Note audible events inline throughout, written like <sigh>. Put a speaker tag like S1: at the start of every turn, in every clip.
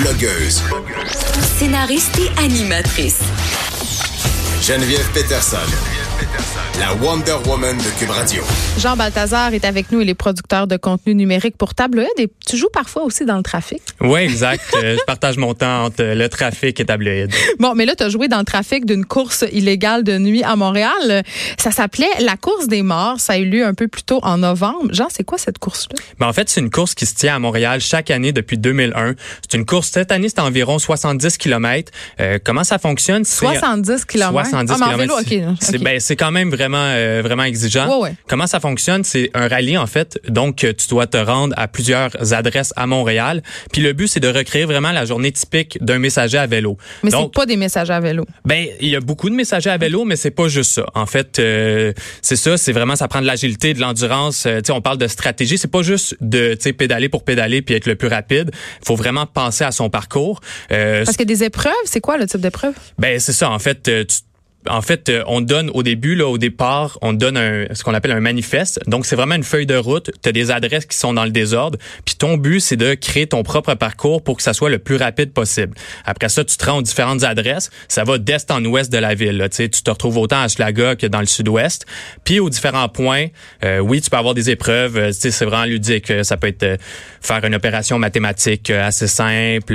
S1: Blogueuse.
S2: Scénariste et animatrice.
S1: Geneviève Peterson. La Wonder Woman de Cube Radio.
S3: Jean Balthazar est avec nous, il est producteur de contenu numérique pour Tabloïd et tu joues parfois aussi dans le trafic.
S4: Oui, exact. Euh, je partage mon temps entre le trafic et Tabloïd.
S3: Bon, mais là, tu as joué dans le trafic d'une course illégale de nuit à Montréal. Ça s'appelait la course des morts. Ça a eu lieu un peu plus tôt en novembre. Jean, c'est quoi cette course-là?
S4: Ben, en fait, c'est une course qui se tient à Montréal chaque année depuis 2001. C'est une course, cette année, c'est environ 70 km. Euh, comment ça fonctionne?
S3: 70 km?
S4: 70
S3: ah, mais en
S4: km.
S3: vélo, OK.
S4: C'est ben, quand même vraiment euh, vraiment exigeant.
S3: Ouais, ouais.
S4: Comment ça fonctionne? C'est un rallye en fait. Donc euh, tu dois te rendre à plusieurs adresses à Montréal. Puis le but c'est de recréer vraiment la journée typique d'un messager à vélo.
S3: mais c'est pas des messages à vélo.
S4: ben il y a beaucoup de messagers à vélo mais c'est pas juste ça. En fait euh, c'est ça, c'est vraiment ça prend de l'agilité, de l'endurance, euh, tu sais on parle de stratégie, c'est pas juste de tu sais pédaler pour pédaler puis être le plus rapide. Il faut vraiment penser à son parcours.
S3: Parce que des épreuves, c'est quoi le type d'épreuve?
S4: ben c'est ça. En fait, tu- en fait, euh, on donne au début, là, au départ, on donne un, ce qu'on appelle un manifeste. Donc, c'est vraiment une feuille de route. Tu as des adresses qui sont dans le désordre. Puis ton but, c'est de créer ton propre parcours pour que ça soit le plus rapide possible. Après ça, tu te rends aux différentes adresses. Ça va d'est en ouest de la ville. Là. Tu sais, tu te retrouves autant à Schlaga que dans le sud-ouest. Puis aux différents points, euh, oui, tu peux avoir des épreuves. euh, tu sais, c'est vraiment ludique. Euh, Ça peut être euh, faire une opération mathématique assez simple,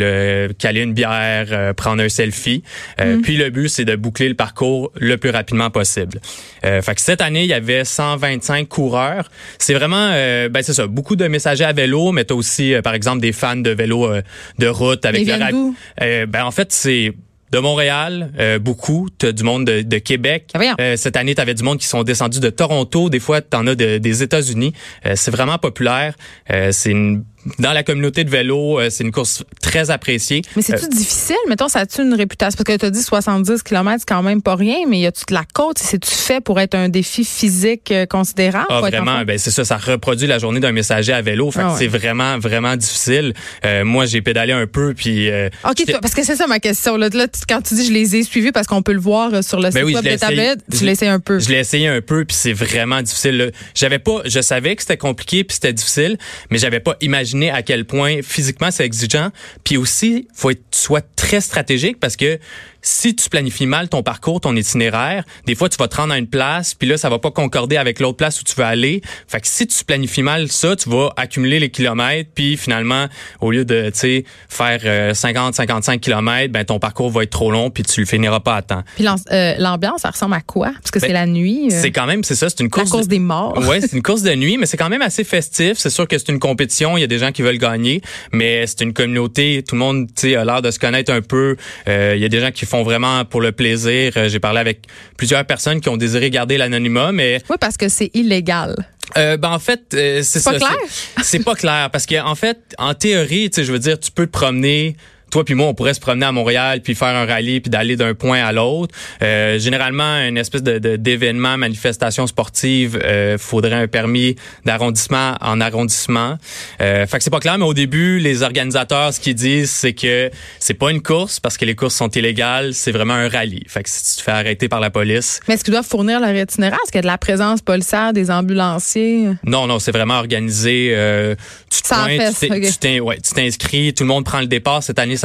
S4: caler une bière, prendre un selfie. Euh, Puis le but, c'est de boucler le parcours le plus rapidement possible. Euh, fait que cette année, il y avait 125 coureurs. C'est vraiment, euh, ben c'est ça, beaucoup de messagers à vélo, mais t'as aussi, euh, par exemple, des fans de vélo euh, de route avec
S3: d'où?
S4: Euh, ben en fait, c'est de Montréal, euh, beaucoup. T'as du monde de, de Québec.
S3: Ah.
S4: Euh, cette année, t'avais du monde qui sont descendus de Toronto. Des fois, t'en as de- des États-Unis. Euh, c'est vraiment populaire. Euh, c'est une dans la communauté de vélo, euh, c'est une course très appréciée.
S3: Mais c'est-tu difficile? Mettons, ça a-tu une réputation? Parce que tu as dit 70 km, c'est quand même pas rien, mais y a-tu de la côte? C'est-tu fait pour être un défi physique euh, considérable?
S4: Ah, vraiment, ben c'est ça, ça reproduit la journée d'un messager à vélo. Fait
S3: Ah ouais.
S4: c'est vraiment, vraiment difficile. Euh, moi, j'ai pédalé un peu, puis... euh,
S3: OK, tu- parce que c'est ça ma question. Là, Là, quand tu dis je les ai suivis parce qu'on peut le voir euh, sur le site
S4: Ben oui,
S3: web de tablette, tu l'as essayé un peu.
S4: Je l'ai essayé un peu, puis c'est vraiment difficile. là. J'avais pas, je savais que c'était compliqué, puis c'était difficile, mais j'avais pas imaginé à quel point physiquement c'est exigeant. Puis aussi, faut être soit très stratégique parce que si tu planifies mal ton parcours, ton itinéraire, des fois tu vas te rendre à une place, puis là ça va pas concorder avec l'autre place où tu veux aller. Fait que si tu planifies mal ça, tu vas accumuler les kilomètres, puis finalement au lieu de tu sais faire euh, 50 55 kilomètres, ben ton parcours va être trop long, puis tu le finiras pas à temps.
S3: Puis euh, l'ambiance, ça ressemble à quoi? Parce que
S4: Ben,
S3: c'est la nuit. euh,
S4: C'est quand même, c'est ça, c'est une
S3: la
S4: course.
S3: course des morts.
S4: Ouais, c'est une <laughs> course de nuit, mais c'est quand même assez festif. C'est sûr que c'est une compétition, il y a des gens qui veulent gagner, mais c'est une communauté. Tout le monde, tu sais, a l'air de se connaître un peu. Euh, Il y a des gens qui font vraiment pour le plaisir. Euh, J'ai parlé avec plusieurs personnes qui ont désiré garder l'anonymat, mais
S3: Oui, parce que c'est illégal.
S4: euh, ben en fait, euh, c'est
S3: pas
S4: ça.
S3: clair?
S4: c'est- C'est pas clair parce que en fait, en théorie, tu sais, je veux dire, tu peux te promener. Toi puis moi, on pourrait se promener à Montréal puis faire un rallye puis d'aller d'un point à l'autre. Euh, généralement, une espèce de d'événement, manifestation sportive, euh, faudrait un permis d'arrondissement en arrondissement. Euh, fait que c'est pas clair, mais au début, les organisateurs, ce qu'ils disent, c'est que c'est pas une course parce que les courses sont illégales, c'est vraiment un rallye. Fait que si tu te fais arrêter par la police,
S3: Mais est-ce qu'ils doivent fournir leur itinéraire? Est-ce qu'il y a de la présence policière, des ambulanciers?
S4: Non, non, c'est vraiment organisé. euh, tu te pointes,
S3: fait,
S4: tu t'in-
S3: ok.
S4: tu t'in- ouais, tu t'inscris, tout le monde prend le départ. Cette année,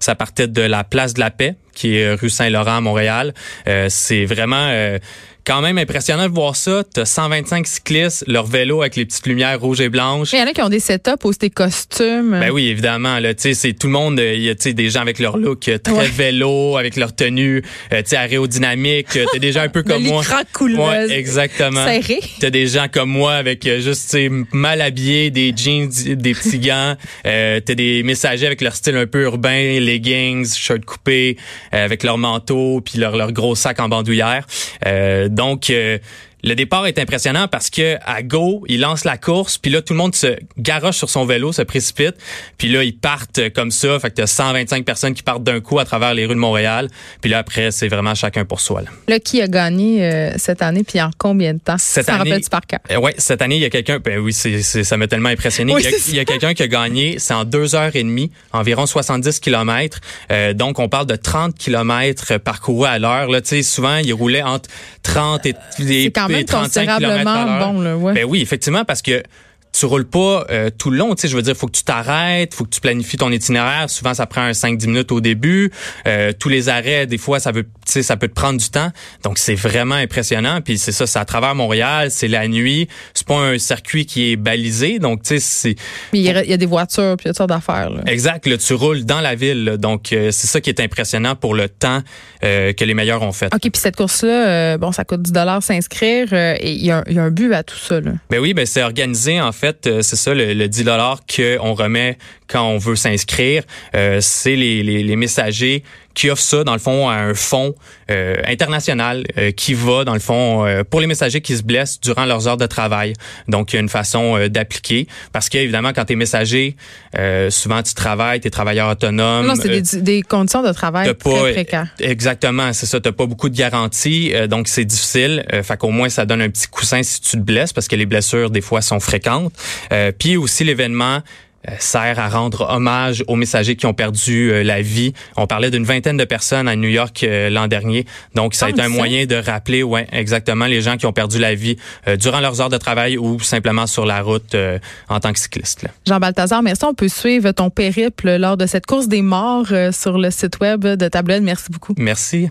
S4: ça, partait de la place de la Paix, qui est rue Saint-Laurent à Montréal. Euh, c'est vraiment euh, quand même impressionnant de voir ça. T'as 125 cyclistes, leur vélo avec les petites lumières rouges et blanches.
S3: Il y en a qui ont des setups, aussi des costumes.
S4: Ben oui, évidemment. Là, tu c'est tout le monde. euh, Il y a des gens avec leur look très
S3: Ouais.
S4: vélo, avec leur tenue, euh, tu sais, aérodynamique. T'as des gens un peu <laughs> comme moi. Ouais, exactement.
S3: Serré.
S4: T'as des gens comme moi avec euh, juste tu mal habillés, des jeans, des petits gants. Euh, T'as des messagers avec leur style un peu urbain, leggings, shirts coupés, euh, avec leur manteau puis leur leur gros sac en bandoulière. Euh, donc euh, le départ est impressionnant parce que à go, il lance la course, puis là tout le monde se garoche sur son vélo, se précipite, puis là ils partent comme ça, fait que t'as 125 personnes qui partent d'un coup à travers les rues de Montréal, puis là après c'est vraiment chacun pour soi. Là,
S3: Là, qui a gagné euh, cette année, puis en combien de temps?
S4: Cette
S3: Ça
S4: année-
S3: par cœur?
S4: Euh, ouais, cette année il y a quelqu'un, ben oui, c'est, ça m'a tellement impressionné.
S3: Oui,
S4: il y a, quelqu'un qui a gagné, c'est en deux heures et demie, environ 70 kilomètres. Euh, donc on parle de 30 kilomètres parcourus à l'heure. Là, tu sais, souvent il roulait entre 30 et, et,
S3: quand même
S4: 35 kilomètres à
S3: considérablement
S4: l'heure.
S3: bon, là, ouais.
S4: Ben oui, effectivement, parce que tu roules pas euh, tout le long, tu sais, je veux dire, faut que tu t'arrêtes, faut que tu planifies ton itinéraire. Souvent, ça prend un 5-10 minutes au début. Euh, tous les arrêts, des fois, ça veut, tu sais, ça peut te prendre du temps. Donc, c'est vraiment impressionnant. Puis c'est ça, c'est à travers Montréal, c'est la nuit. C'est pas un circuit qui est balisé, donc tu sais, c'est
S3: Puis il y, a- des voitures, puis il y a toutes d'affaires.
S4: exact. Là, tu roules dans la ville, là. donc euh, c'est ça qui est impressionnant pour le temps que les meilleurs ont fait.
S3: OK, puis cette course-là, bon, ça coûte 10 s'inscrire, euh, et il y, a un- il y a un but à tout ça. Là.
S4: Ben oui, ben c'est organisé en fait, euh, c'est ça le, le 10 dollars qu'on remet quand on veut s'inscrire, Euh, c'est les, les, les messagers qui offrent ça dans le fond à un fonds euh, international euh, qui va dans le fond euh, pour les messagers qui se blessent durant leurs heures de travail. Donc il y a une façon euh, d'appliquer parce que évidemment quand tu es messager, euh, souvent tu travailles, tu es travailleur autonome.
S3: non, c'est
S4: euh,
S3: des, des conditions de travail très
S4: pas-
S3: précaires.
S4: Exactement, c'est ça. T'as pas beaucoup de garanties, euh, donc c'est difficile. Euh, fait qu'au moins ça donne un petit coussin si tu te blesses, parce que les blessures des fois sont fréquentes. Euh, Puis aussi l'événement sert à rendre hommage aux messagers qui ont perdu euh, la vie. On parlait d'une vingtaine de personnes à New York euh, l'an dernier, donc ça a été un moyen de rappeler, ouais, exactement les gens qui ont perdu la vie euh, durant leurs heures de travail ou simplement sur la route euh, en tant que cycliste. là.
S3: Jean Balthazar, merci. On peut suivre ton périple lors de cette course des morts euh, sur le site web de Tabloïd. Merci beaucoup.
S4: Merci.